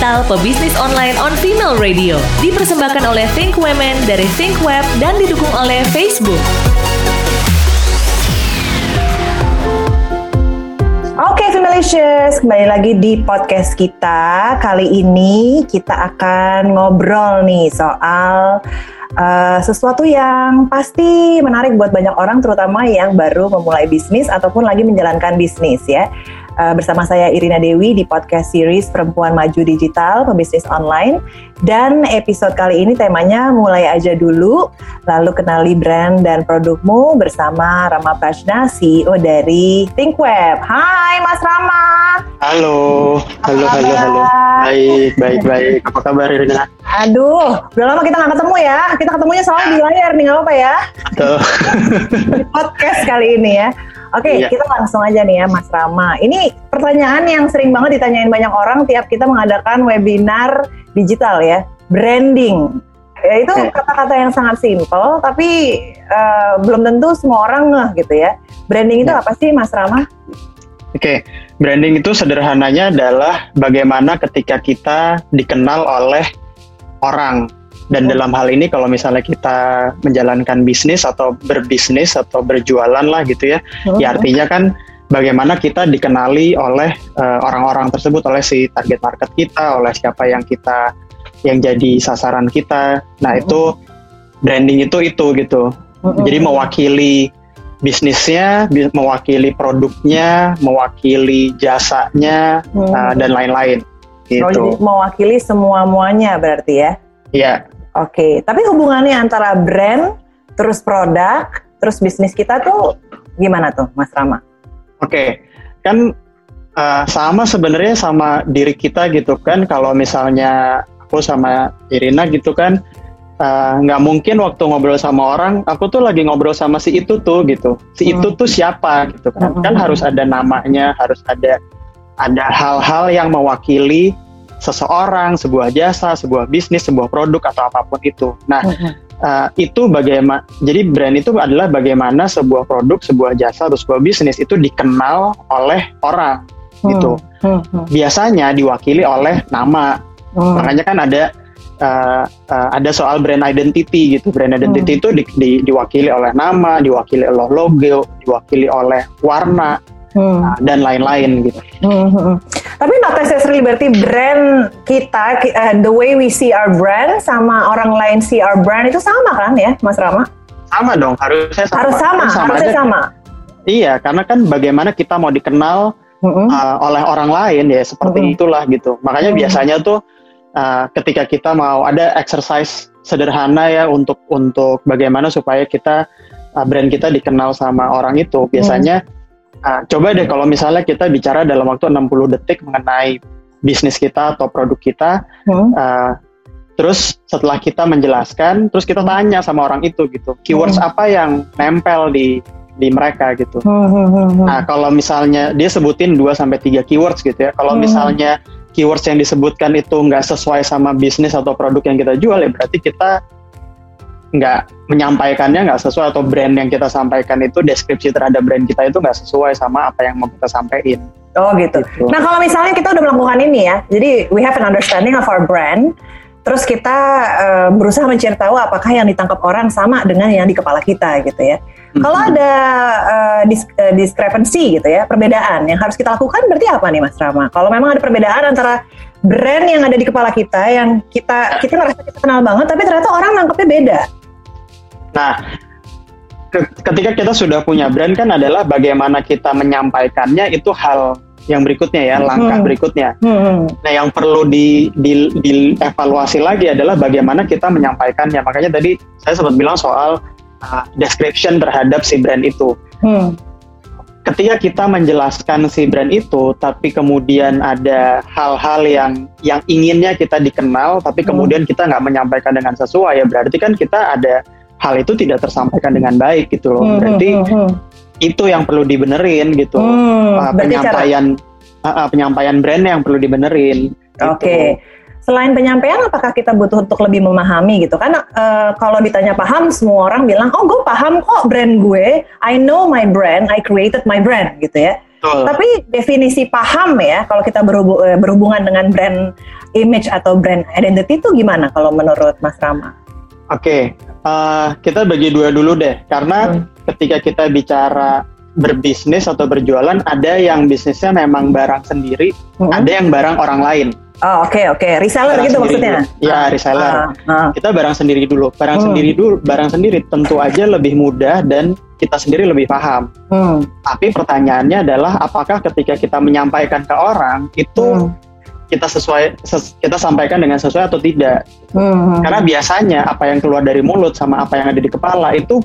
digital pebisnis online on Female Radio. Dipersembahkan oleh Think Women dari Think Web dan didukung oleh Facebook. Oke, Femalicious, kembali lagi di podcast kita. Kali ini kita akan ngobrol nih soal uh, sesuatu yang pasti menarik buat banyak orang, terutama yang baru memulai bisnis ataupun lagi menjalankan bisnis ya uh, bersama saya Irina Dewi di podcast series Perempuan Maju Digital Pebisnis Online dan episode kali ini temanya mulai aja dulu lalu kenali brand dan produkmu bersama Rama Prajna CEO dari ThinkWeb. Hai Mas Rama. Halo, halo, halo, halo. Baik, baik, baik. Apa kabar Irina? Aduh, udah lama kita nggak ketemu ya. Kita ketemunya soal di layar nih, nggak apa-apa ya. di podcast kali ini ya. Oke, iya. kita langsung aja nih ya Mas Rama. Ini pertanyaan yang sering banget ditanyain banyak orang tiap kita mengadakan webinar digital ya, branding. Ya, itu kata-kata yang sangat simpel, tapi uh, belum tentu semua orang ngeh gitu ya. Branding itu ya. apa sih Mas Rama? Oke, branding itu sederhananya adalah bagaimana ketika kita dikenal oleh orang dan oh. dalam hal ini kalau misalnya kita menjalankan bisnis atau berbisnis atau berjualan lah gitu ya, oh. ya artinya kan bagaimana kita dikenali oleh uh, orang-orang tersebut, oleh si target market kita, oleh siapa yang kita yang jadi sasaran kita. Nah oh. itu branding itu itu gitu. Oh. Jadi mewakili bisnisnya, mewakili produknya, mewakili jasanya uh, dan lain-lain. Gitu. Oh, jadi mewakili semua muanya berarti ya? Iya. Oke, okay. tapi hubungannya antara brand, terus produk, terus bisnis kita tuh gimana tuh, Mas Rama? Oke, okay. kan uh, sama sebenarnya sama diri kita gitu kan. Kalau misalnya aku sama Irina gitu kan, eh, nggak uh, mungkin waktu ngobrol sama orang, aku tuh lagi ngobrol sama si itu tuh gitu. Si hmm. itu tuh siapa gitu kan? Hmm. Kan harus ada namanya, harus ada ada hal-hal yang mewakili seseorang, sebuah jasa, sebuah bisnis, sebuah produk atau apa pun itu. Nah, uh, itu bagaimana? Jadi brand itu adalah bagaimana sebuah produk, sebuah jasa atau sebuah bisnis itu dikenal oleh orang gitu. Biasanya diwakili oleh nama. Makanya kan ada uh, uh, ada soal brand identity gitu. Brand identity itu di, di, diwakili oleh nama, diwakili oleh logo, diwakili oleh warna hmm. Uh, dan lain-lain gitu. Hmm, hmm, hmm. Tapi not necessarily berarti brand kita, uh, the way we see our brand sama orang lain see our brand itu sama kan ya, Mas Rama? Sama dong, harusnya sama. Harus sama, sama harusnya aja. sama. Iya, karena kan bagaimana kita mau dikenal mm-hmm. uh, oleh orang lain ya seperti mm-hmm. itulah gitu. Makanya mm-hmm. biasanya tuh uh, ketika kita mau ada exercise sederhana ya untuk untuk bagaimana supaya kita uh, brand kita dikenal sama orang itu. Biasanya mm-hmm Nah, coba deh kalau misalnya kita bicara dalam waktu 60 detik mengenai bisnis kita atau produk kita, hmm. uh, terus setelah kita menjelaskan, terus kita tanya sama orang itu gitu, keywords hmm. apa yang nempel di di mereka gitu. Hmm. hmm, hmm, hmm. Nah, kalau misalnya dia sebutin 2 sampai tiga keywords gitu ya. Kalau hmm. misalnya keywords yang disebutkan itu nggak sesuai sama bisnis atau produk yang kita jual ya berarti kita nggak menyampaikannya nggak sesuai atau brand yang kita sampaikan itu deskripsi terhadap brand kita itu nggak sesuai sama apa yang mau kita sampaikan. Oh gitu. gitu. Nah kalau misalnya kita udah melakukan ini ya, jadi we have an understanding of our brand, terus kita uh, berusaha mencari tahu apakah yang ditangkap orang sama dengan yang di kepala kita gitu ya. Mm-hmm. Kalau ada uh, dis uh, discrepancy gitu ya, perbedaan yang harus kita lakukan berarti apa nih Mas Rama? Kalau memang ada perbedaan antara brand yang ada di kepala kita yang kita kita ngerasa kita kenal banget tapi ternyata orang nangkepnya beda Nah, ketika kita sudah punya brand kan adalah bagaimana kita menyampaikannya itu hal yang berikutnya ya, langkah hmm. berikutnya. Hmm. Nah, yang perlu di, di, dievaluasi lagi adalah bagaimana kita menyampaikannya. Makanya tadi saya sempat bilang soal uh, description terhadap si brand itu. Hmm. Ketika kita menjelaskan si brand itu, tapi kemudian ada hal-hal yang yang inginnya kita dikenal, tapi hmm. kemudian kita nggak menyampaikan dengan sesuai, ya berarti kan kita ada hal itu tidak tersampaikan dengan baik gitu loh. Hmm, berarti hmm, hmm, hmm. itu yang perlu dibenerin gitu. Hmm, uh, penyampaian cara... uh, penyampaian brand yang perlu dibenerin. Gitu. Oke. Okay. Selain penyampaian, apakah kita butuh untuk lebih memahami gitu? Kan uh, kalau ditanya paham, semua orang bilang, oh gue paham kok brand gue, I know my brand, I created my brand gitu ya. Betul. Tapi definisi paham ya kalau kita berhubung, eh, berhubungan dengan brand image atau brand identity itu gimana kalau menurut Mas Rama? Oke, okay. uh, eh, kita bagi dua dulu deh karena hmm. ketika kita bicara berbisnis atau berjualan ada yang bisnisnya memang barang sendiri, hmm. ada yang barang orang lain. Oh oke okay, oke okay. reseller barang gitu maksudnya? Dulu. Ya reseller. Uh, uh. Kita barang sendiri dulu. Barang hmm. sendiri dulu. Barang sendiri tentu aja lebih mudah dan kita sendiri lebih paham. Hmm. Tapi pertanyaannya adalah apakah ketika kita menyampaikan ke orang itu hmm. Kita sesuai ses, kita sampaikan dengan sesuai atau tidak? Hmm. Karena biasanya apa yang keluar dari mulut sama apa yang ada di kepala itu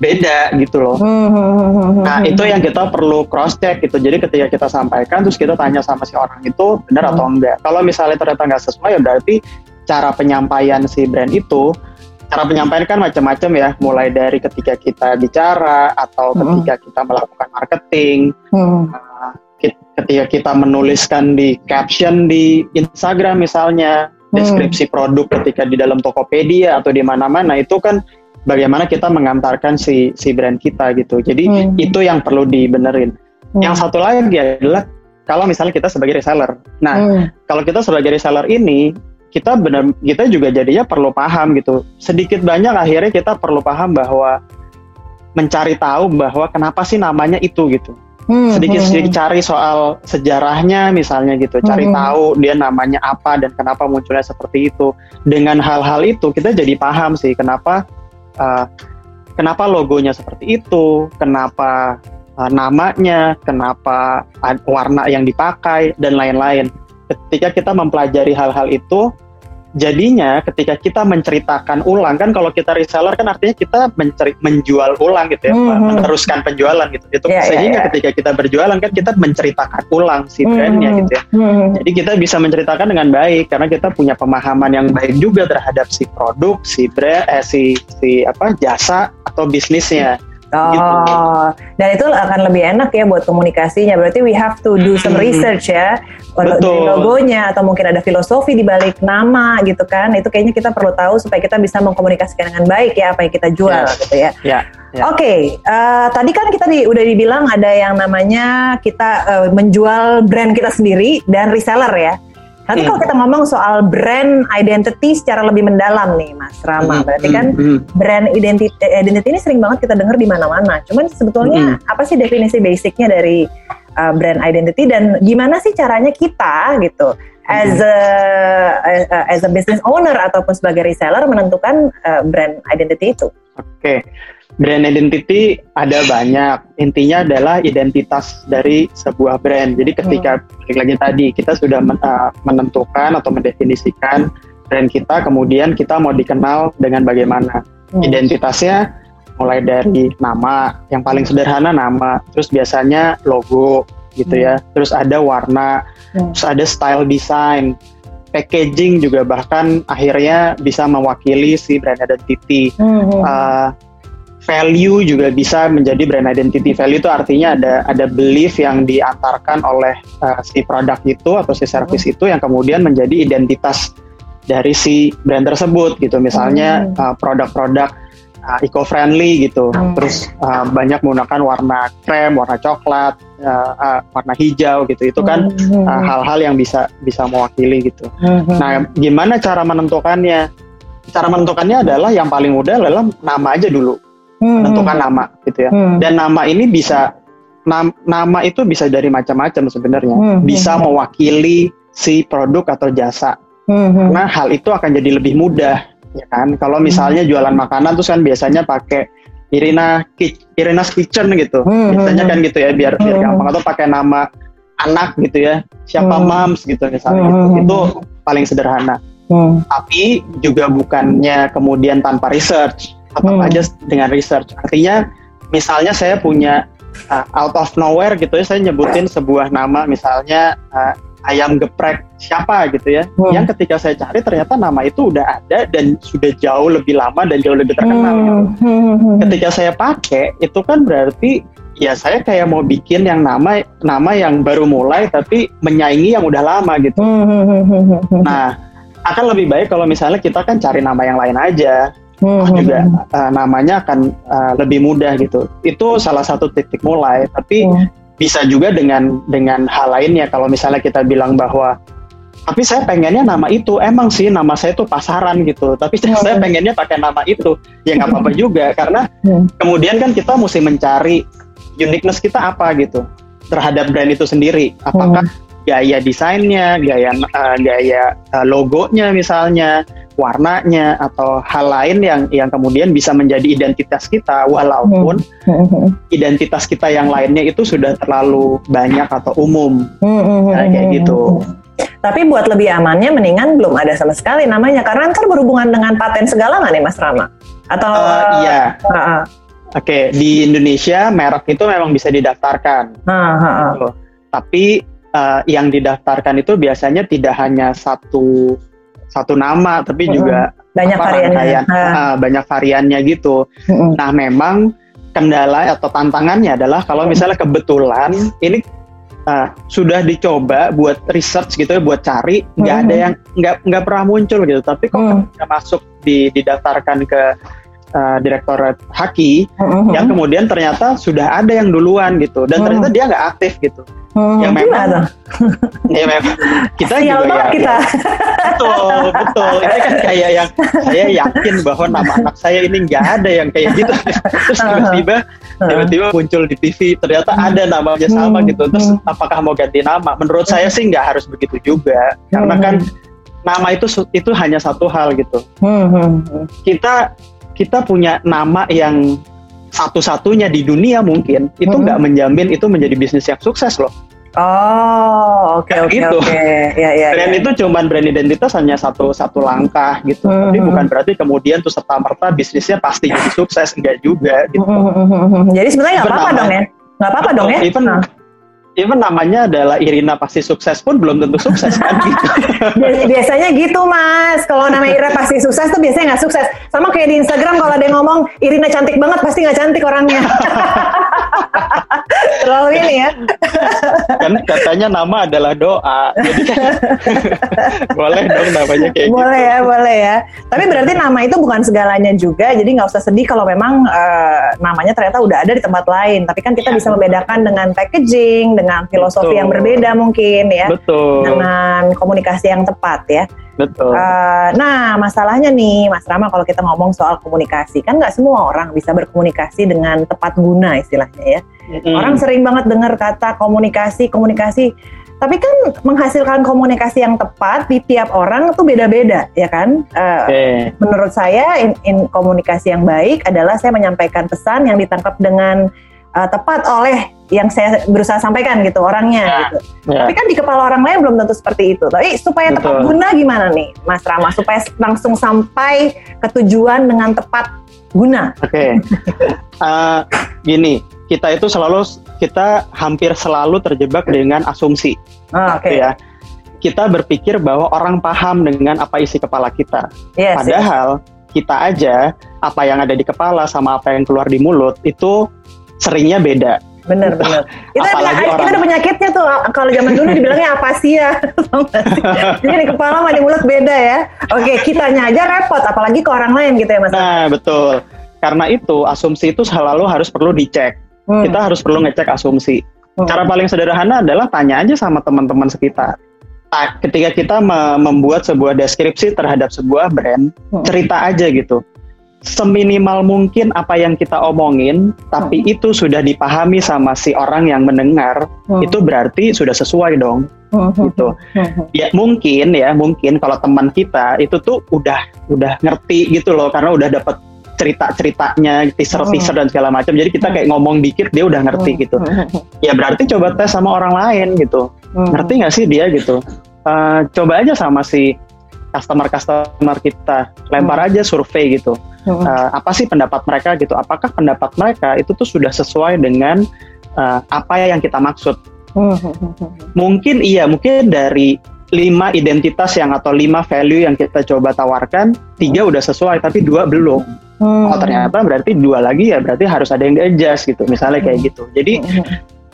beda gitu loh. Hmm, hmm, hmm, nah itu yang kita perlu cross check gitu. Jadi ketika kita sampaikan terus kita tanya sama si orang itu benar atau enggak. Kalau misalnya ternyata nggak sesuai ya berarti cara penyampaian si brand itu cara penyampaian kan macam-macam ya. Mulai dari ketika kita bicara atau ketika kita melakukan marketing. Uh, ketika kita menuliskan di caption di Instagram misalnya deskripsi produk ketika di dalam Tokopedia atau di mana-mana itu kan bagaimana kita mengantarkan si si brand kita gitu. Jadi hmm. itu yang perlu dibenerin. Hmm. Yang satu lagi adalah kalau misalnya kita sebagai reseller. Nah, hmm. kalau kita sebagai reseller ini kita benar kita juga jadinya perlu paham gitu. Sedikit banyak akhirnya kita perlu paham bahwa mencari tahu bahwa kenapa sih namanya itu gitu. Hmm, sedikit sedikit hmm. cari soal sejarahnya misalnya gitu cari hmm. tahu dia namanya apa dan kenapa munculnya seperti itu dengan hal-hal itu kita jadi paham sih kenapa uh, kenapa logonya seperti itu, kenapa uh, namanya, kenapa warna yang dipakai dan lain-lain. Ketika kita mempelajari hal-hal itu, jadinya ketika kita menceritakan ulang kan kalau kita reseller kan artinya kita menceri, menjual ulang gitu ya mm-hmm. meneruskan penjualan gitu itu yeah, ya, sehingga yeah, yeah. ketika kita berjualan kan kita menceritakan ulang si brandnya gitu ya mm-hmm. jadi kita bisa menceritakan dengan baik karena kita punya pemahaman yang baik juga terhadap si produk si brand eh, si si apa jasa atau bisnisnya Oh, gitu. dan itu akan lebih enak ya buat komunikasinya. Berarti we have to do some research ya, kalau dari logonya atau mungkin ada filosofi di balik nama gitu kan. Itu kayaknya kita perlu tahu supaya kita bisa mengkomunikasikan dengan baik ya apa yang kita jual yes. gitu ya. Yeah. Yeah. Oke, okay, uh, eh, tadi kan kita di, udah dibilang ada yang namanya kita uh, menjual brand kita sendiri dan reseller ya. Nanti kalau kita ngomong soal brand identity secara lebih mendalam nih, Mas Rama, hmm, berarti kan hmm, hmm. brand identity, identity ini sering banget kita dengar di mana-mana. Cuman sebetulnya apa sih definisi basicnya dari uh, brand identity dan gimana sih caranya kita gitu as a as a business owner ataupun sebagai reseller menentukan uh, brand identity itu? Oke. Okay brand identity ada banyak. Intinya adalah identitas dari sebuah brand. Jadi ketika hmm. lagi tadi kita sudah men, uh, menentukan atau mendefinisikan brand kita, kemudian kita mau dikenal dengan bagaimana. Hmm. Identitasnya mulai dari nama, yang paling sederhana nama, terus biasanya logo gitu ya. hmm. Terus ada warna, terus ada style design. Packaging juga bahkan akhirnya bisa mewakili si brand identity. Hmm. Uh, value juga bisa menjadi brand identity. Value itu artinya ada ada belief yang diantarkan oleh uh, si produk itu atau si service itu yang kemudian menjadi identitas dari si brand tersebut gitu. Misalnya hmm. uh, produk-produk uh, eco-friendly gitu. Hmm. Terus uh, banyak menggunakan warna krem, warna coklat, uh, uh, warna hijau gitu. Itu kan hmm. uh, hal-hal yang bisa bisa mewakili gitu. Hmm. Nah, gimana cara menentukannya? Cara menentukannya adalah yang paling mudah adalah nama aja dulu hmm. menentukan nama gitu ya. Hmm. Dan nama ini bisa nam, nama itu bisa dari macam-macam sebenarnya. Hmm. Bisa mewakili si produk atau jasa. Hmm. Karena hal itu akan jadi lebih mudah ya kan. Kalau misalnya hmm. jualan makanan terus kan biasanya pakai Irina Irina's Kitchen gitu. Hmm. Biasanya kan gitu ya biar biar gampang atau pakai nama anak gitu ya. Siapa hmm. moms gitu misalnya gitu. hmm. gitu. Itu paling sederhana. Hmm. Tapi juga bukannya kemudian tanpa research tetap hmm. aja dengan research. Artinya misalnya saya punya uh, out of nowhere gitu ya, saya nyebutin sebuah nama misalnya uh, ayam geprek siapa gitu ya. Hmm. Yang ketika saya cari ternyata nama itu udah ada dan sudah jauh lebih lama dan jauh lebih terkenal. Hmm. Gitu. Hmm. Ketika saya pakai itu kan berarti ya saya kayak mau bikin yang nama nama yang baru mulai tapi menyaingi yang udah lama gitu. Hmm. Nah, akan lebih baik kalau misalnya kita kan cari nama yang lain aja hmm. juga uh, namanya akan uh, lebih mudah gitu. Itu salah satu titik mulai. Tapi hmm. bisa juga dengan dengan hal lainnya kalau misalnya kita bilang bahwa tapi saya pengennya nama itu emang sih nama saya itu pasaran gitu tapi hmm. saya pengennya pakai nama itu ya nggak apa-apa juga karena hmm. kemudian kan kita mesti mencari uniqueness kita apa gitu terhadap brand itu sendiri apakah hmm. gaya desainnya gaya uh, gaya uh, logonya misalnya warnanya atau hal lain yang yang kemudian bisa menjadi identitas kita walaupun hmm. identitas kita yang lainnya itu sudah terlalu banyak atau umum hmm. nah, kayak gitu tapi buat lebih amannya mendingan belum ada sama sekali namanya karena kan berhubungan dengan paten segala nggak nih Mas Rama? Atau uh, iya. Uh, uh. Oke, okay. di Indonesia merek itu memang bisa didaftarkan. Uh, uh, uh. Tapi uh, yang didaftarkan itu biasanya tidak hanya satu satu nama, tapi uh, juga banyak variannya. uh, banyak variannya gitu. Uh. Nah, memang kendala atau tantangannya adalah kalau misalnya kebetulan ini uh, sudah dicoba buat research gitu ya buat cari nggak mm -hmm. ada yang nggak nggak pernah muncul gitu tapi kok mm. masuk di didaftarkan ke uh, direktorat haki mm -hmm. yang kemudian ternyata sudah ada yang duluan gitu. Dan mm. ternyata dia nggak aktif gitu. Hmm, yang memang ya memang kita Sial juga ya, kita. betul betul. Ini kan kayak yang saya yakin bahwa nama anak saya ini nggak ada yang kayak gitu. Terus tiba-tiba tiba-tiba muncul di TV ternyata ada namanya sama gitu. Terus apakah mau ganti nama? Menurut saya sih nggak harus begitu juga. Karena kan nama itu itu hanya satu hal gitu. Kita kita punya nama yang satu-satunya di dunia mungkin itu hmm. nggak hmm. menjamin itu menjadi bisnis yang sukses loh. Oh, oke oke gitu. oke. Ya, ya, brand ya. itu cuman brand identitas hanya satu satu langkah gitu. Hmm. Tapi hmm, bukan hmm. berarti kemudian tuh serta merta bisnisnya pasti jadi sukses enggak juga gitu. Hmm. Jadi sebenarnya nggak apa-apa dong ya? Nggak apa-apa dong ya? Even nah even namanya adalah Irina pasti sukses pun belum tentu sukses kan gitu. biasanya gitu mas, kalau namanya Irina pasti sukses tuh biasanya nggak sukses. Sama kayak di Instagram kalau ada yang ngomong Irina cantik banget pasti nggak cantik orangnya. Terlalu ini ya. kan katanya nama adalah doa, jadi kan boleh dong namanya kayak boleh gitu. Boleh ya, boleh ya. Tapi berarti nama itu bukan segalanya juga, jadi nggak usah sedih kalau memang uh, namanya ternyata udah ada di tempat lain. Tapi kan kita ya. bisa membedakan dengan packaging, dengan filosofi Betul. yang berbeda mungkin ya. Betul. Dengan komunikasi yang tepat ya. Betul. Uh, nah, masalahnya nih, Mas Rama, kalau kita ngomong soal komunikasi, kan nggak semua orang bisa berkomunikasi dengan tepat guna istilahnya ya. Mm. Orang sering banget dengar kata komunikasi, komunikasi, tapi kan menghasilkan komunikasi yang tepat di tiap orang itu beda-beda, ya kan? Uh, okay. Menurut saya, in, in komunikasi yang baik adalah saya menyampaikan pesan yang ditangkap dengan uh, tepat oleh yang saya berusaha sampaikan gitu orangnya ya, gitu. Ya. Tapi kan di kepala orang lain belum tentu seperti itu. Tapi supaya Betul. tepat guna gimana nih, Mas Rama? Supaya langsung sampai ke tujuan dengan tepat guna. Oke, okay. uh, eh, gini, kita itu selalu kita hampir selalu terjebak dengan asumsi. Oh, Oke. Okay. Ya. Kita berpikir bahwa orang paham dengan apa isi kepala kita. Yes, Padahal yes. kita aja apa yang ada di kepala sama apa yang keluar di mulut itu seringnya beda. Bener bener. Itu Apalagi ada, orang... itu ada penyakitnya tuh. Kalau zaman dulu dibilangnya apa sih ya? Jadi di kepala sama di mulut beda ya. Oke, kitanya aja repot, apalagi ke orang lain gitu ya mas. Nah betul. Karena itu asumsi itu selalu harus perlu dicek. Hmm. Kita harus perlu ngecek asumsi. Hmm. Cara paling sederhana adalah tanya aja sama teman-teman sekitar. Nah, ketika kita membuat sebuah deskripsi terhadap sebuah brand, hmm. cerita aja gitu seminimal mungkin apa yang kita omongin, tapi hmm. itu sudah dipahami sama si orang yang mendengar, hmm. itu berarti sudah sesuai dong. Hmm. Gitu. Hmm. Ya mungkin ya, mungkin kalau teman kita itu tuh udah udah ngerti gitu loh, karena udah dapat cerita-ceritanya, teaser-teaser dan segala macam. Jadi kita kayak ngomong dikit dia udah ngerti gitu. Ya berarti coba tes sama orang lain gitu. Ngerti nggak sih dia gitu? Uh, coba aja sama si customer-customer kita, lempar aja survei gitu hmm. uh, apa sih pendapat mereka gitu apakah pendapat mereka itu tuh sudah sesuai dengan uh, apa yang kita maksud hmm. mungkin iya mungkin dari lima identitas yang atau lima value yang kita coba tawarkan tiga udah sesuai tapi dua belum hmm. oh ternyata berarti dua lagi ya berarti harus ada yang di adjust gitu misalnya kayak hmm. gitu jadi hmm.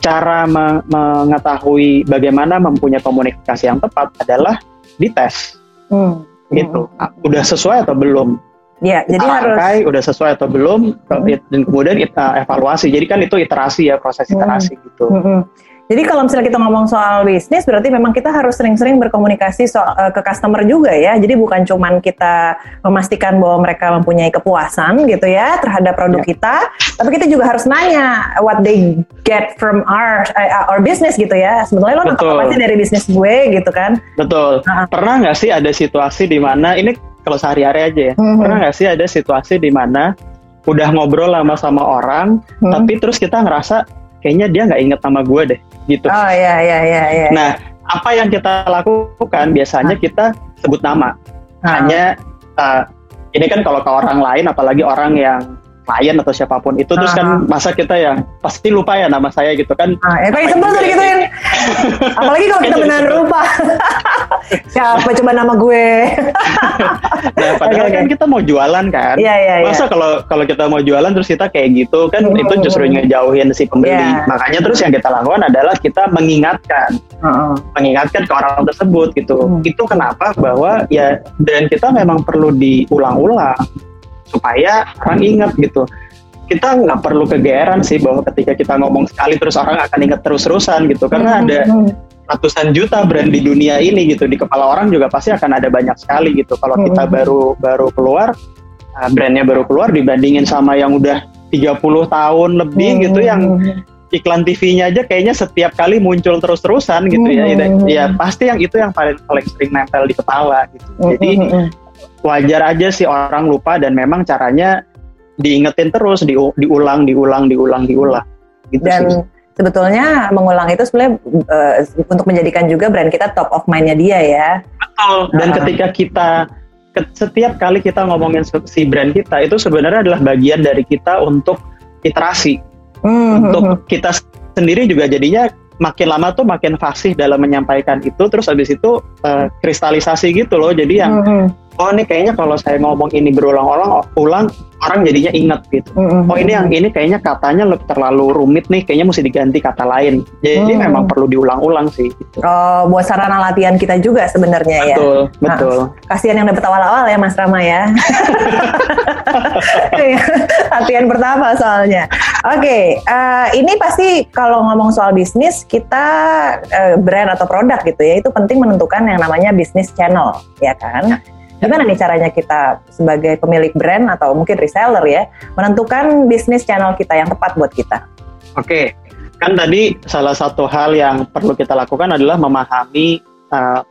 cara me mengetahui bagaimana mempunyai komunikasi yang tepat adalah dites hmm. gitu udah sesuai atau belum Ya, jadi harus rangkai, udah sesuai atau belum, hmm. dan kemudian uh, evaluasi. Jadi kan itu iterasi ya, proses iterasi hmm. gitu. Hmm. Jadi kalau misalnya kita ngomong soal bisnis, berarti memang kita harus sering-sering berkomunikasi soal, uh, ke customer juga ya. Jadi bukan cuman kita memastikan bahwa mereka mempunyai kepuasan gitu ya terhadap produk yeah. kita, tapi kita juga harus nanya what they get from our uh, our business gitu ya. Sebetulnya lo dapat apa sih dari bisnis gue gitu kan? Betul. Uh-huh. Pernah nggak sih ada situasi di mana ini kalau sehari-hari aja ya, uh-huh. pernah nggak sih ada situasi di mana udah ngobrol lama sama orang, uh-huh. tapi terus kita ngerasa kayaknya dia nggak inget nama gue deh gitu. Oh iya iya iya. iya. Nah apa yang kita lakukan biasanya ah. kita sebut nama. Ah. Hanya uh, ini kan kalau ke orang lain apalagi orang yang klien atau siapa pun itu terus kan masa kita yang pasti lupa ya nama saya gitu kan. Ah, ya paling sebel tuh digituin apalagi kalau kita benar lupa. Siapa coba nama gue? Nah padahal okay, kan kita mau jualan kan. Yeah, yeah, iya. masa kalau yeah. kalau kita mau jualan terus kita kayak gitu kan mm-hmm. itu justru ngejauhin si pembeli. Yeah. makanya terus yang kita lakukan adalah kita mengingatkan. Mengingatkan ke orang tersebut gitu. Mm. itu kenapa? Bahwa ya brand kita memang perlu diulang-ulang supaya orang ingat gitu kita nggak perlu kegeeran sih bahwa ketika kita ngomong sekali terus orang akan ingat terus-terusan gitu karena ada hmm. ratusan juta brand di dunia ini gitu di kepala orang juga pasti akan ada banyak sekali gitu kalau kita hmm. baru baru keluar uh, brandnya baru keluar dibandingin sama yang udah 30 tahun lebih hmm. gitu yang iklan TV-nya aja kayaknya setiap kali muncul terus-terusan gitu ya. Ya, ya pasti yang itu yang paling paling sering nempel di kepala gitu. Jadi wajar aja sih orang lupa dan memang caranya diingetin terus di, diulang diulang diulang diulang gitu dan sih. sebetulnya mengulang itu sebenarnya uh, untuk menjadikan juga brand kita top of mindnya dia ya betul dan uh. ketika kita setiap kali kita ngomongin si brand kita itu sebenarnya adalah bagian dari kita untuk iterasi hmm. untuk kita sendiri juga jadinya makin lama tuh makin fasih dalam menyampaikan itu terus habis itu uh, kristalisasi gitu loh jadi yang hmm oh ini kayaknya kalau saya ngomong ini berulang-ulang ulang orang jadinya ingat gitu. Mm-hmm. Oh ini yang ini kayaknya katanya terlalu rumit nih, kayaknya mesti diganti kata lain. Jadi mm. memang perlu diulang-ulang sih. Gitu. Oh, buat sarana latihan kita juga sebenarnya ya. Betul, betul. Nah, kasihan yang dapat awal-awal ya Mas Rama ya. Iya, latihan pertama soalnya. Oke, okay, uh, eh, ini pasti kalau ngomong soal bisnis kita uh, brand atau produk gitu ya, itu penting menentukan yang namanya bisnis channel, ya kan? Gimana nih caranya kita sebagai pemilik brand atau mungkin reseller ya menentukan bisnis channel kita yang tepat buat kita? Oke, kan tadi salah satu hal yang perlu kita lakukan adalah memahami uh,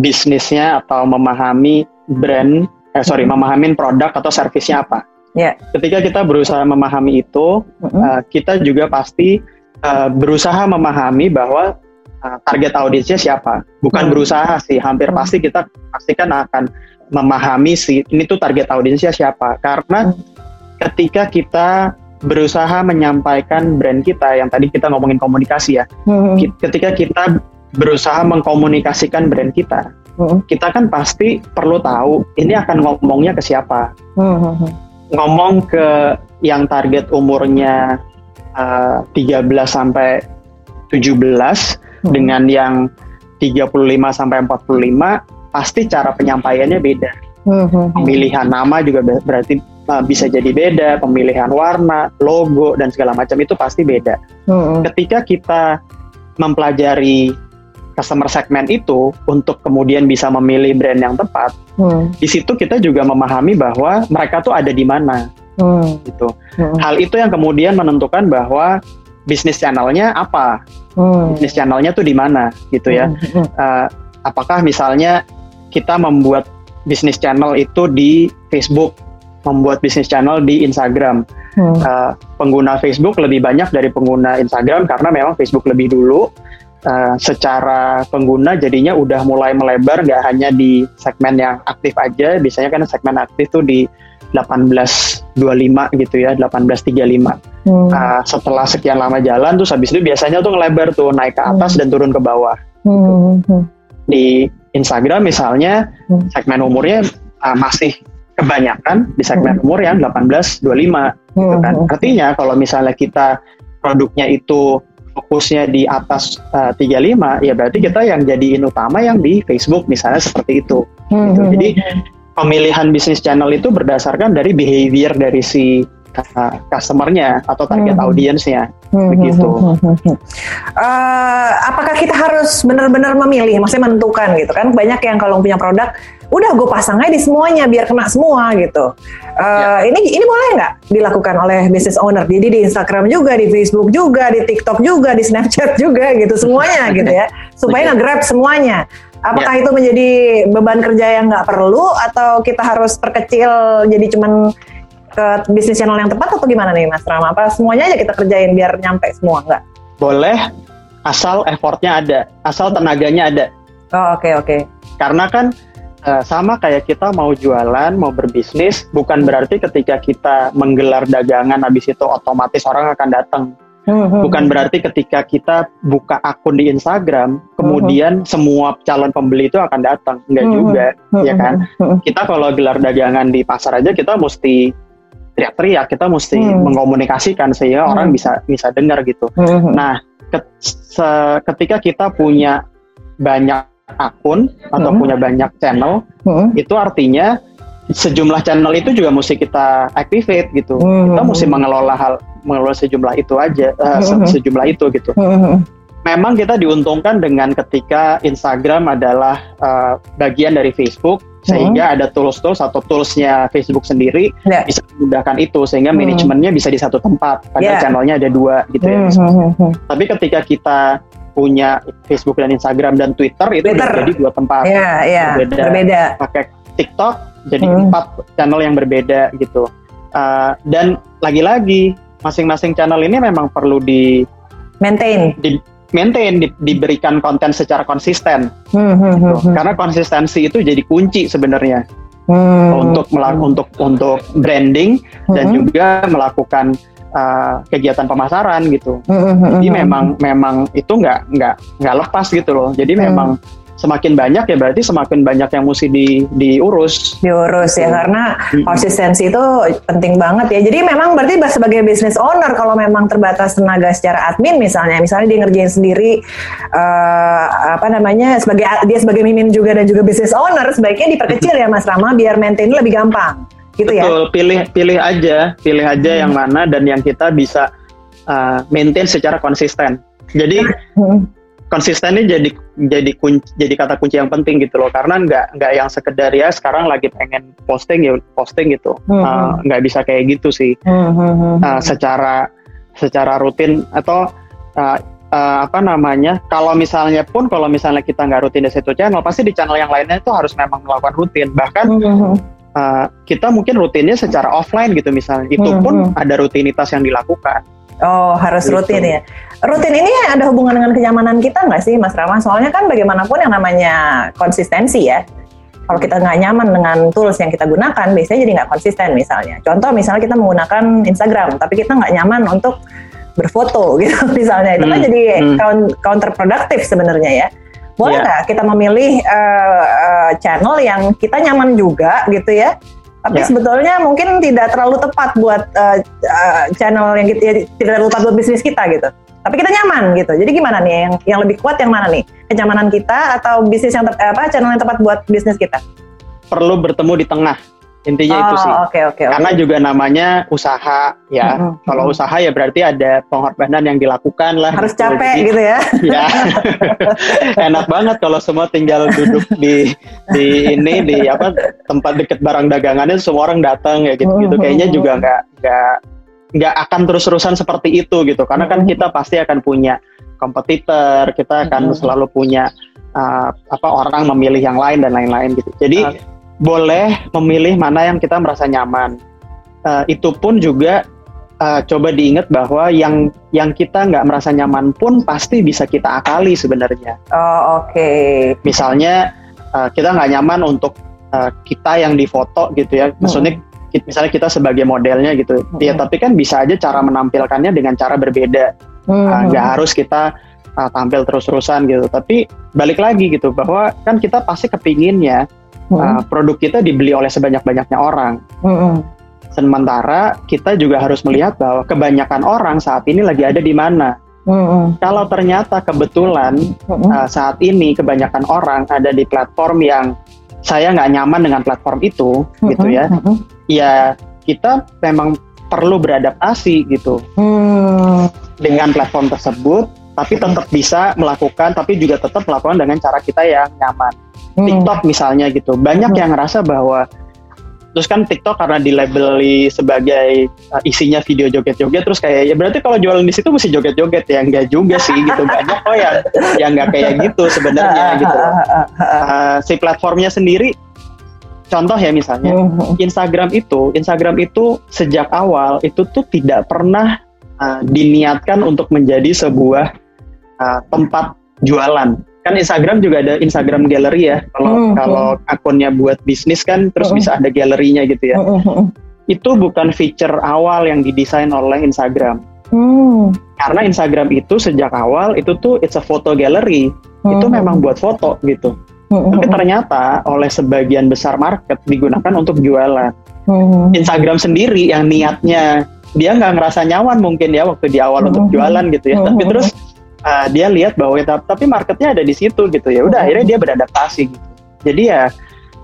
bisnisnya atau memahami brand, eh sorry, hmm. memahami produk atau servisnya apa. Yeah. Ketika kita berusaha memahami itu, mm-hmm. uh, kita juga pasti uh, berusaha memahami bahwa uh, target audiensnya siapa. Bukan mm-hmm. berusaha sih, hampir mm-hmm. pasti kita pastikan akan memahami sih ini tuh target audiensnya siapa karena hmm. ketika kita berusaha menyampaikan brand kita yang tadi kita ngomongin komunikasi ya hmm. ketika kita berusaha mengkomunikasikan brand kita hmm. kita kan pasti perlu tahu ini akan ngomongnya ke siapa hmm. ngomong ke yang target umurnya uh, 13 sampai 17 hmm. dengan yang 35 sampai 45 pasti cara penyampaiannya beda. Mm-hmm. Pemilihan nama juga berarti uh, bisa jadi beda, pemilihan warna, logo dan segala macam itu pasti beda. Mm-hmm. Ketika kita mempelajari customer segment itu untuk kemudian bisa memilih brand yang tepat, mm. di situ kita juga memahami bahwa mereka tuh ada di mana. Gitu. Hal itu yang kemudian menentukan bahwa bisnis channelnya apa, bisnis channelnya tuh di mana, gitu ya. Uh, apakah misalnya kita membuat bisnis channel itu di Facebook, membuat bisnis channel di Instagram. Hmm. Uh, pengguna Facebook lebih banyak dari pengguna Instagram karena memang Facebook lebih dulu. Uh, secara pengguna jadinya udah mulai melebar nggak hanya di segmen yang aktif aja biasanya kan segmen aktif tuh di 1825 gitu ya 1835 hmm. uh, setelah sekian lama jalan tuh habis itu biasanya tuh ngelebar tuh naik ke atas hmm. dan turun ke bawah hmm. hmm. di Instagram misalnya hmm. segmen umurnya uh, masih kebanyakan di segmen hmm. umur yang 18-25 hmm. gitu kan. Hmm. Artinya kalau misalnya kita produknya itu fokusnya di atas uh, 35 ya berarti kita yang jadiin utama yang di Facebook misalnya seperti itu. Gitu. Jadi pemilihan bisnis channel itu berdasarkan dari behavior dari si customernya atau target hmm. audiensnya hmm. begitu. Hmm. Hmm. Uh, apakah kita harus benar-benar memilih, maksudnya menentukan gitu kan? Banyak yang kalau punya produk, udah gue pasang aja di semuanya biar kena semua gitu. Uh, ya. Ini ini boleh nggak dilakukan oleh business owner? Jadi di Instagram juga, di Facebook juga, di TikTok juga, di Snapchat juga gitu semuanya gitu ya, supaya nge-grab semuanya. Apakah ya. itu menjadi beban kerja yang nggak perlu atau kita harus perkecil jadi cuman ke bisnis channel yang tepat atau gimana nih Mas Rama? Apa semuanya aja kita kerjain biar nyampe semua nggak? Boleh, asal effortnya ada, asal tenaganya ada. Oh oke okay, oke. Okay. Karena kan uh, sama kayak kita mau jualan, mau berbisnis, bukan berarti ketika kita menggelar dagangan habis itu otomatis orang akan datang. Hmm, hmm, bukan hmm. berarti ketika kita buka akun di Instagram, kemudian semua calon pembeli itu akan datang. Enggak juga, ya kan? Kita kalau gelar dagangan di pasar aja kita mesti teriak-teriak kita mesti hmm. mengkomunikasikan sehingga hmm. orang bisa bisa dengar gitu hmm. nah ke, se, ketika kita punya banyak akun atau hmm. punya banyak channel hmm. itu artinya sejumlah channel itu juga mesti kita activate gitu hmm. kita mesti mengelola hal mengelola sejumlah itu aja uh, hmm. sejumlah itu gitu hmm. memang kita diuntungkan dengan ketika Instagram adalah uh, bagian dari Facebook sehingga hmm. ada tools-tools atau toolsnya Facebook sendiri yeah. bisa memudahkan itu sehingga hmm. manajemennya bisa di satu tempat padahal yeah. channelnya ada dua gitu ya. hmm. ya hmm. tapi ketika kita punya Facebook dan Instagram dan Twitter itu Twitter. jadi dua tempat yeah, yeah. berbeda. berbeda pakai TikTok jadi hmm. empat channel yang berbeda gitu uh, dan lagi-lagi masing-masing channel ini memang perlu di maintain di, maintain di, diberikan konten secara konsisten hmm, hmm, gitu. hmm, karena konsistensi itu jadi kunci sebenarnya hmm, untuk melak hmm. untuk untuk branding hmm. dan juga melakukan uh, kegiatan pemasaran gitu hmm, hmm, hmm jadi hmm, memang memang itu nggak nggak nggak lepas gitu loh jadi hmm. memang semakin banyak ya berarti semakin banyak yang mesti di, diurus. Diurus ya karena konsistensi itu penting banget ya. Jadi memang berarti sebagai business owner kalau memang terbatas tenaga secara admin misalnya, misalnya dia ngerjain sendiri uh, apa namanya sebagai dia sebagai mimin juga dan juga business owner sebaiknya diperkecil ya Mas Rama biar maintain lebih gampang. Gitu ya? Betul, ya. pilih pilih aja, pilih aja hmm. yang mana dan yang kita bisa uh, maintain secara konsisten. Jadi hmm konsisten ini jadi jadi kunci, jadi kata kunci yang penting gitu loh. Karena nggak nggak yang sekedar ya sekarang lagi pengen posting ya posting gitu. Hmm. uh, nggak bisa kayak gitu sih. Hmm. uh, secara secara rutin atau uh, uh, apa namanya kalau misalnya pun kalau misalnya kita nggak rutin di satu channel pasti di channel yang lainnya itu harus memang melakukan rutin. Bahkan hmm. uh, kita mungkin rutinnya secara offline gitu misalnya. Itu pun ada rutinitas yang dilakukan Oh, harus gitu. rutin ya. Rutin ini ada hubungan dengan kenyamanan kita nggak sih, Mas Rama? Soalnya kan bagaimanapun yang namanya konsistensi ya. Kalau kita nggak nyaman dengan tools yang kita gunakan, biasanya jadi nggak konsisten misalnya. Contoh misalnya kita menggunakan Instagram, tapi kita nggak nyaman untuk berfoto gitu misalnya. Itu kan hmm. jadi hmm. counterproductive sebenarnya ya. Boleh iya. nggak yeah. kita memilih uh, uh, channel yang kita nyaman juga gitu ya, tapi ya. sebetulnya mungkin tidak terlalu tepat buat uh, uh, channel yang kita ya, tidak terlalu tepat buat bisnis kita gitu. Tapi kita nyaman gitu. Jadi gimana nih yang yang lebih kuat yang mana nih? Kenyamanan kita atau bisnis yang apa channel yang tepat buat bisnis kita? Perlu bertemu di tengah intinya oh, itu sih. Okay, okay, Karena okay. juga namanya usaha ya. Mm-hmm. Kalau usaha ya berarti ada pengorbanan yang dilakukan lah. Harus gitu. capek Jadi, gitu ya. Ya. Enak banget kalau semua tinggal duduk di di ini di apa tempat deket barang dagangannya semua orang datang ya gitu gitu. Kayaknya juga nggak nggak nggak akan terus-terusan seperti itu gitu. Karena kan kita pasti akan punya kompetitor, kita akan selalu punya uh, apa orang memilih yang lain dan lain-lain gitu. Jadi okay boleh memilih mana yang kita merasa nyaman. Uh, itu pun juga uh, coba diingat bahwa yang yang kita nggak merasa nyaman pun pasti bisa kita akali sebenarnya. Oh oke. Okay. Misalnya uh, kita nggak nyaman untuk uh, kita yang difoto gitu ya. Maksudnya hmm. misalnya kita sebagai modelnya gitu. Hmm. Ya tapi kan bisa aja cara menampilkannya dengan cara berbeda. Nggak hmm. uh, harus kita uh, tampil terus-terusan gitu. Tapi balik lagi gitu bahwa kan kita pasti kepinginnya hmm. uh, produk kita dibeli oleh sebanyak-banyaknya orang. Hmm. Sementara kita juga harus melihat bahwa kebanyakan orang saat ini lagi ada di mana. Hmm. Kalau ternyata kebetulan hmm. uh, saat ini kebanyakan orang ada di platform yang saya nggak nyaman dengan platform itu mm-hmm. gitu ya mm-hmm. ya kita memang perlu beradaptasi gitu mm. dengan platform tersebut tapi tetap bisa melakukan tapi juga tetap melakukan dengan cara kita yang nyaman mm. TikTok misalnya gitu banyak mm. yang ngerasa bahwa terus kan TikTok karena dilabeli sebagai uh, isinya video joget-joget terus kayak ya berarti kalau jualan di situ mesti joget-joget ya enggak juga sih gitu banyak kok yang yang nggak kayak gitu sebenarnya gitu uh, si platformnya sendiri contoh ya misalnya mm-hmm. Instagram itu Instagram itu sejak awal itu tuh tidak pernah uh, diniatkan untuk menjadi sebuah uh, tempat jualan kan Instagram juga ada Instagram Gallery ya. Kalau mm -hmm. kalau akunnya buat bisnis kan terus mm -hmm. bisa ada galerinya gitu ya. Mm -hmm. Itu bukan feature awal yang didesain oleh Instagram. Mm. Karena Instagram itu sejak awal itu tuh it's a photo gallery. Mm. Itu memang buat foto gitu. Mm -hmm. Tapi ternyata oleh sebagian besar market digunakan untuk jualan. Mm -hmm. Instagram sendiri yang niatnya dia nggak ngerasa nyaman mungkin ya waktu di awal mm -hmm. untuk jualan gitu ya. Mm -hmm. Tapi terus uh, dia lihat bahwa ya, tapi marketnya ada di situ gitu. Ya udah akhirnya dia beradaptasi gitu. Jadi ya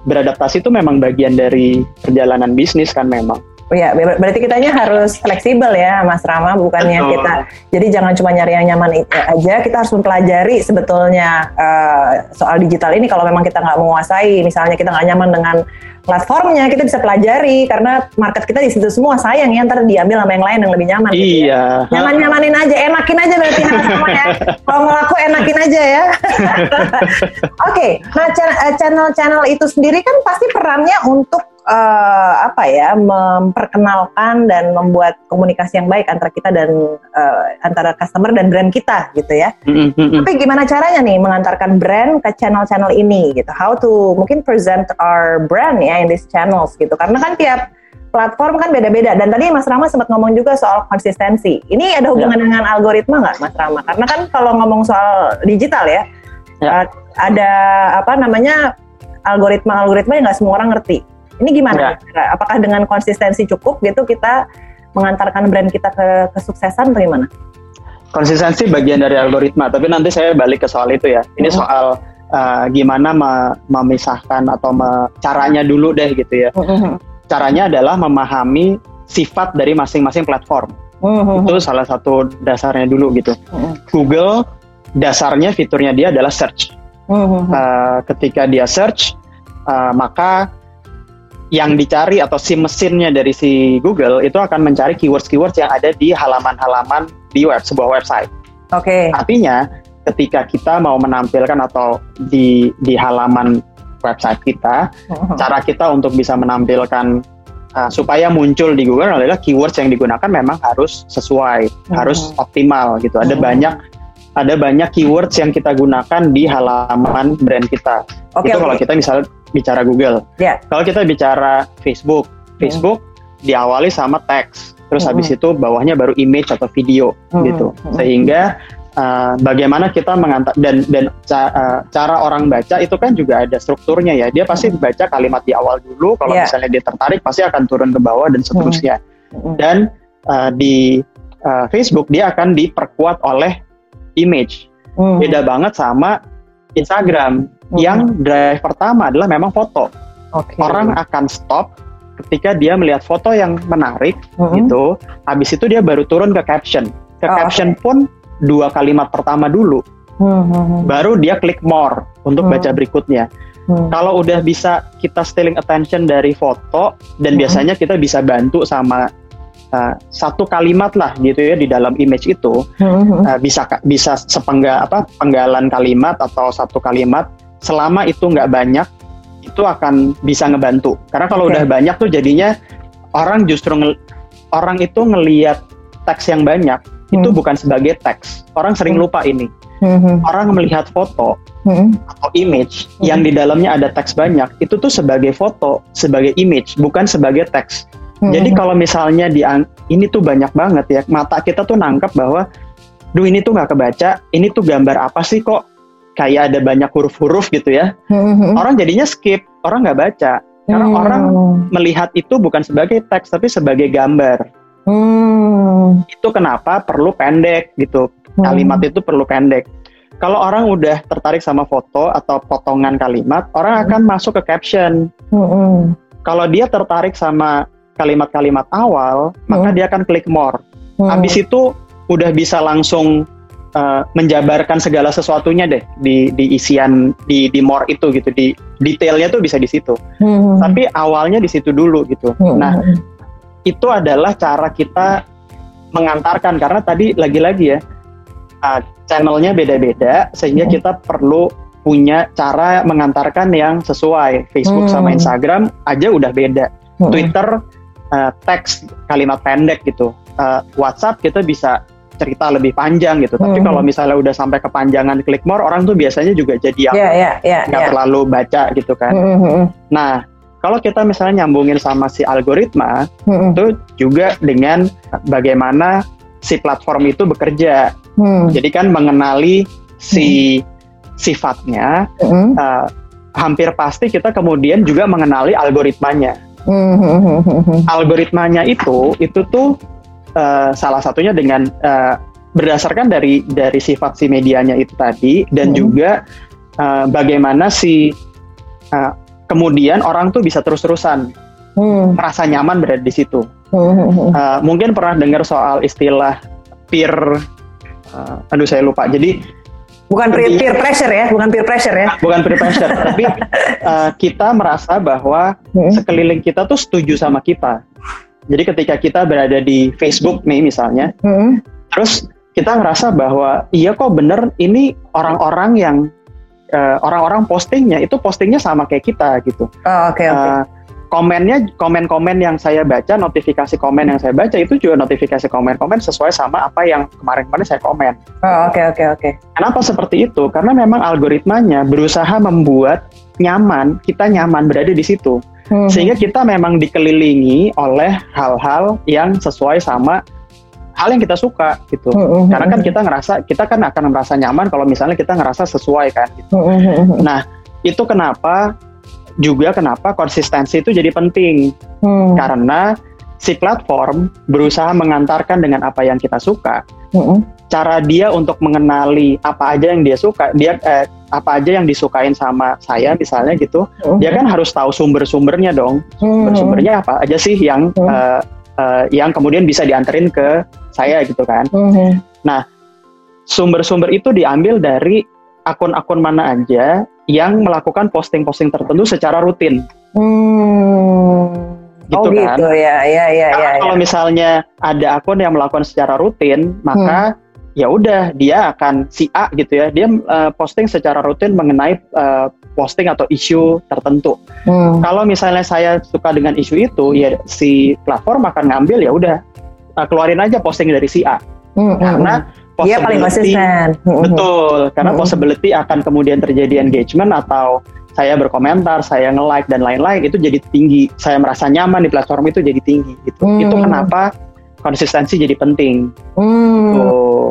beradaptasi itu memang bagian dari perjalanan bisnis kan memang Ya, berarti kitanya harus fleksibel ya, Mas Rama, bukannya Betul. kita. Jadi jangan cuma nyari yang nyaman aja, kita harus mempelajari sebetulnya uh, soal digital ini. Kalau memang kita nggak menguasai, misalnya kita nggak nyaman dengan platformnya, kita bisa pelajari karena market kita di situ semua. Sayang ya, ntar diambil sama yang lain yang lebih nyaman. Iya. Gitu ya. Nyaman nyamanin aja, enakin aja berarti sama ya. Kalau mau laku enakin aja ya. Oke, okay, nah eh, channel-channel itu sendiri kan pasti perannya untuk uh, apa ya memperkenalkan dan membuat komunikasi yang baik antara kita dan uh, antara customer dan brand kita gitu ya. Mm-hmm. Tapi gimana caranya nih mengantarkan brand ke channel-channel ini gitu? How to mungkin present our brand ya in these channels gitu? Karena kan tiap platform kan beda-beda dan tadi Mas Rama sempat ngomong juga soal konsistensi. Ini ada hubungan yeah. dengan algoritma nggak Mas Rama? Karena kan kalau ngomong soal digital ya, yeah. uh, ada apa namanya algoritma-algoritma yang nggak semua orang ngerti. Ini gimana? Ya. Apakah dengan konsistensi cukup gitu kita mengantarkan brand kita ke kesuksesan atau gimana? Konsistensi bagian dari algoritma, tapi nanti saya balik ke soal itu ya. Ini hmm. soal uh, gimana memisahkan atau me caranya dulu deh gitu ya. Hmm. Caranya adalah memahami sifat dari masing-masing platform. Hmm. Itu salah satu dasarnya dulu gitu. Hmm. Google dasarnya fiturnya dia adalah search. Uh, ketika dia search, uh, maka yang dicari atau si mesinnya dari si Google itu akan mencari keywords-keywords yang ada di halaman-halaman di web sebuah website. Oke. Okay. Artinya ketika kita mau menampilkan atau di di halaman website kita, uh-huh. cara kita untuk bisa menampilkan uh, supaya muncul di Google adalah keywords yang digunakan memang harus sesuai, uh-huh. harus optimal gitu. Ada uh-huh. banyak ada banyak keywords yang kita gunakan di halaman brand kita. Okay, itu okay. kalau kita misalnya bicara Google. Yeah. Kalau kita bicara Facebook, Facebook hmm. diawali sama teks, terus hmm. habis itu bawahnya baru image atau video hmm. gitu. Hmm. Sehingga uh, bagaimana kita mengantar dan dan ca, uh, cara orang baca itu kan juga ada strukturnya ya. Dia pasti hmm. baca kalimat di awal dulu. Kalau yeah. misalnya dia tertarik, pasti akan turun ke bawah dan seterusnya. Hmm. Dan uh, di uh, Facebook dia akan diperkuat oleh image. Hmm. Beda banget sama Instagram hmm. yang drive pertama adalah memang foto. Okay. Orang akan stop ketika dia melihat foto yang menarik hmm. gitu. Habis itu dia baru turun ke caption. Ke oh, caption okay. pun dua kalimat pertama dulu. Hmm. hmm, hmm. Baru dia klik more untuk hmm. baca berikutnya. Hmm. Kalau udah bisa kita stealing attention dari foto dan hmm. biasanya kita bisa bantu sama uh, satu kalimat lah gitu ya di dalam image itu mm-hmm. uh, bisa bisa sepenggal apa penggalan kalimat atau satu kalimat selama itu nggak banyak itu akan bisa ngebantu karena kalau okay. udah banyak tuh jadinya orang justru orang itu ngeliat teks yang banyak mm. itu bukan sebagai teks orang sering mm. lupa ini mm-hmm. orang melihat foto mm-hmm. atau image mm-hmm. yang di dalamnya ada teks banyak itu tuh sebagai foto sebagai image bukan sebagai teks Hmm. Jadi kalau misalnya di ini tuh banyak banget ya mata kita tuh nangkep bahwa, duh ini tuh nggak kebaca, ini tuh gambar apa sih kok kayak ada banyak huruf-huruf gitu ya. Hmm. Orang jadinya skip, orang nggak baca karena hmm. orang melihat itu bukan sebagai teks tapi sebagai gambar. Hmm. Itu kenapa perlu pendek gitu. Hmm. Kalimat itu perlu pendek. kalau orang udah tertarik sama foto atau potongan kalimat, orang akan masuk ke caption. Hmm. Kalau dia tertarik sama kalimat-kalimat awal, maka dia akan klik more. Habis itu udah bisa langsung uh, menjabarkan segala sesuatunya deh di di isian di di more itu gitu di detailnya tuh bisa di situ. Hmm. Tapi awalnya di situ dulu gitu. Hmm. Nah, itu adalah cara kita mengantarkan karena tadi lagi-lagi ya uh, channelnya beda-beda sehingga hmm. kita perlu punya cara mengantarkan yang sesuai. Facebook hmm. sama Instagram aja udah beda. Hmm. Twitter uh, teks kalimat pendek gitu. Uh, WhatsApp kita bisa cerita lebih panjang gitu. Tapi hmm. kalau misalnya udah sampai kepanjangan klik more, orang tuh biasanya juga jadi yang yeah, yeah, yeah, nggak yeah. terlalu baca gitu kan. Hmm. hmm, hmm. Nah, kalau kita misalnya nyambungin sama si algoritma, hmm. itu juga dengan bagaimana si platform itu bekerja. Hmm. Jadi kan mengenali si hmm. sifatnya, hmm. uh, hampir pasti kita kemudian juga mengenali algoritmanya. Hmm. Algoritmanya itu itu tuh uh, salah satunya dengan uh, berdasarkan dari dari sifat si medianya itu tadi dan hmm. juga uh, bagaimana si uh, kemudian orang tuh bisa terus-terusan hmm. merasa nyaman berada di situ. Hmm. Uh, mungkin pernah dengar soal istilah peer uh, aduh saya lupa. Jadi bukan peer, peer pressure ya, bukan peer pressure ya. Bukan peer pressure, tapi uh, kita merasa bahwa hmm. sekeliling kita tuh setuju sama kita. Jadi ketika kita berada di Facebook nih misalnya, hmm. terus kita ngerasa bahwa iya kok bener ini orang-orang yang uh, orang-orang postingnya itu postingnya sama kayak kita gitu. Oh, oke okay, oke. Okay. Uh, komennya komen-komen yang saya baca notifikasi komen yang saya baca itu juga notifikasi komen-komen sesuai sama apa yang kemarin-kemarin saya komen. Oh oke okay, oke okay, oke. Okay. Kenapa seperti itu? Karena memang algoritmanya berusaha membuat nyaman kita nyaman berada di situ hmm. sehingga kita memang dikelilingi oleh hal-hal yang sesuai sama hal yang kita suka gitu. Hmm. Karena kan kita ngerasa kita kan akan merasa nyaman kalau misalnya kita ngerasa sesuai kan. Gitu. Hmm. Nah itu kenapa juga kenapa konsistensi itu jadi penting hmm. karena si platform berusaha mengantarkan dengan apa yang kita suka. Hmm. Cara dia untuk mengenali apa aja yang dia suka, dia eh, apa aja yang disukain sama saya misalnya gitu, hmm. dia kan harus tahu sumber-sumbernya dong. Hmm. Sumber-sumbernya apa aja sih yang hmm. uh, uh, yang kemudian bisa dianterin ke saya gitu kan. Hmm. Nah, sumber-sumber itu diambil dari akun-akun mana aja yang melakukan posting-posting tertentu secara rutin. Hmm. Gitu oh kan. gitu ya, ya, ya, ya, ya. Kalau misalnya ada akun yang melakukan secara rutin, maka hmm. Ya udah dia akan si A gitu ya, dia uh, posting secara rutin mengenai uh, posting atau isu tertentu. Hmm. Kalau misalnya saya suka dengan isu itu, ya si platform akan ngambil ya udah uh, keluarin aja posting dari si A. Hmm, hmm Karena hmm Iya paling konsisten. Betul, karena possibility akan kemudian terjadi engagement atau saya berkomentar, saya nge-like dan lain-lain itu jadi tinggi. Saya merasa nyaman di platform itu jadi tinggi gitu. Hmm. Itu kenapa konsistensi jadi penting. Hmm. Tuh.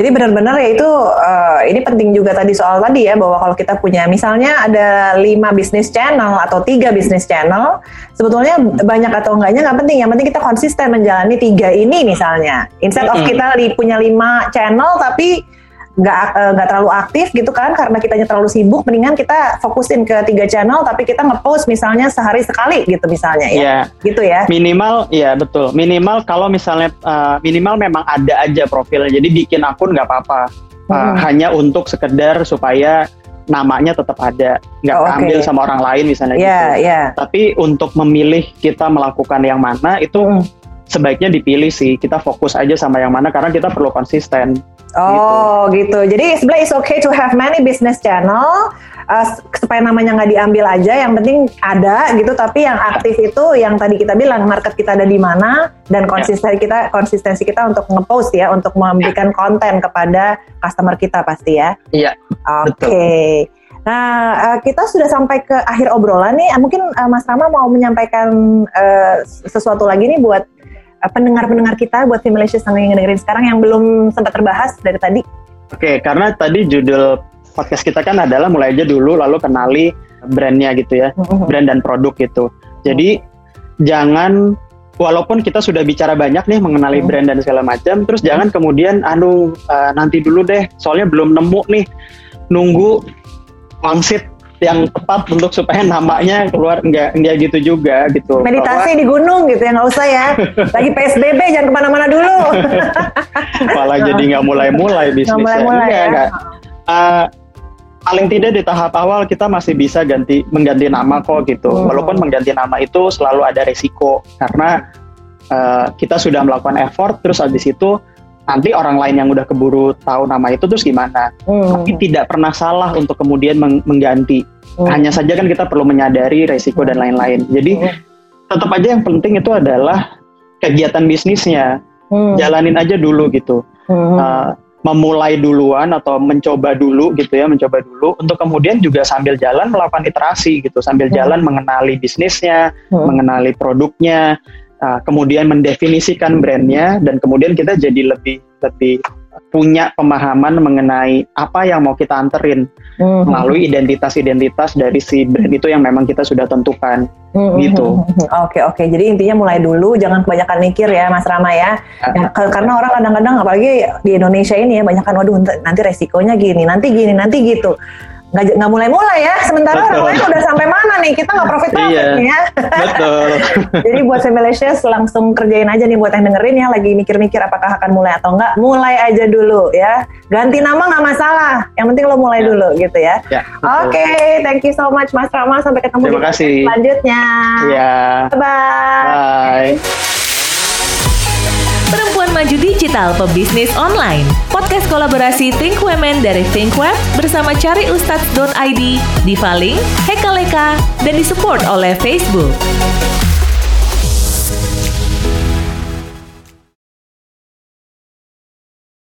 Jadi benar-benar ya itu uh, ini penting juga tadi soal tadi ya bahwa kalau kita punya misalnya ada lima bisnis channel atau tiga bisnis channel, sebetulnya banyak atau enggaknya nggak penting. Yang penting kita konsisten menjalani tiga ini misalnya. Instead of kita li, punya lima channel tapi nggak eh, nggak terlalu aktif gitu kan karena kitanya terlalu sibuk mendingan kita fokusin ke tiga channel tapi kita ngepost misalnya sehari sekali gitu misalnya ya yeah. gitu ya minimal ya betul minimal kalau misalnya uh, minimal memang ada aja profilnya jadi bikin akun nggak apa-apa uh, hmm. hanya untuk sekedar supaya namanya tetap ada nggak oh, okay. sama orang lain misalnya yeah, gitu yeah. tapi untuk memilih kita melakukan yang mana itu hmm. Sebaiknya dipilih sih kita fokus aja sama yang mana karena kita perlu konsisten Oh gitu. gitu. Jadi sebenarnya it's okay to have many business channel uh, supaya namanya nggak diambil aja. Yang penting ada gitu. Tapi yang aktif itu yang tadi kita bilang market kita ada di mana dan ya. konsistensi kita konsistensi kita untuk ngepost ya untuk memberikan konten kepada customer kita pasti ya. Iya. Oke. Okay. Nah, uh, kita sudah sampai ke akhir obrolan nih. Mungkin uh, Mas Rama mau menyampaikan uh, sesuatu lagi nih buat pendengar-pendengar kita buat Simulations yang dengerin sekarang yang belum sempat terbahas dari tadi? Oke, karena tadi judul podcast kita kan adalah mulai aja dulu lalu kenali brandnya gitu ya, mm-hmm. brand dan produk gitu. Jadi mm-hmm. jangan walaupun kita sudah bicara banyak nih mengenali hmm. brand dan segala macam, terus jangan kemudian anu uh, nanti dulu deh, soalnya belum nemu nih, nunggu wangsit yang tepat untuk supaya namanya keluar enggak enggak gitu juga gitu. Meditasi Bahwa, di gunung gitu ya nggak usah ya. Lagi PSBB jangan ke mana-mana dulu. Malah jadi nggak mulai-mulai bisnisnya. Mulai-mulai ya. Enggak. Uh, paling tidak di tahap awal kita masih bisa ganti mengganti nama kok gitu. Hmm. Walaupun mengganti nama itu selalu ada resiko karena uh, kita sudah melakukan effort terus habis itu nanti orang lain yang udah keburu tahu nama itu terus gimana. Hmm. Tapi tidak pernah salah untuk kemudian meng mengganti. Hmm. Hanya saja kan kita perlu menyadari resiko dan lain-lain. Jadi hmm. tetap aja yang penting itu adalah kegiatan bisnisnya. Hmm. Jalanin aja dulu gitu. Hmm. Uh, memulai duluan atau mencoba dulu gitu ya, mencoba dulu untuk kemudian juga sambil jalan melakukan iterasi gitu, sambil hmm. jalan mengenali bisnisnya, hmm. mengenali produknya, uh, kemudian mendefinisikan brandnya dan kemudian kita jadi lebih lebih punya pemahaman mengenai apa yang mau kita anterin mm-hmm. melalui identitas-identitas dari si brand itu yang memang kita sudah tentukan mm-hmm. gitu. Oke okay, oke, okay. jadi intinya mulai dulu, jangan kebanyakan mikir ya Mas Rama ya. ya karena orang kadang-kadang apalagi di Indonesia ini ya banyak kan waduh nanti resikonya gini, nanti gini, nanti gitu nggak nggak mulai-mulai ya. Sementara betul. orang lain udah sampai mana nih? Kita nggak profit profit iya, ya. Betul. Jadi buat Femalicious langsung kerjain aja nih buat yang dengerin ya. Lagi mikir-mikir apakah akan mulai atau enggak mulai aja dulu ya. Ganti nama nggak masalah. Yang penting lo mulai ya. dulu gitu ya, ya oke okay, thank you so much Mas Rama. Sampai ketemu Terima di kasih. selanjutnya. Ya bye bye, bye. Perempuan Maju Digital Pebisnis Online Podcast kolaborasi Think Women dari Think Web bersama cariustadz.id, Divaling, Hekaleka, dan disupport oleh Facebook.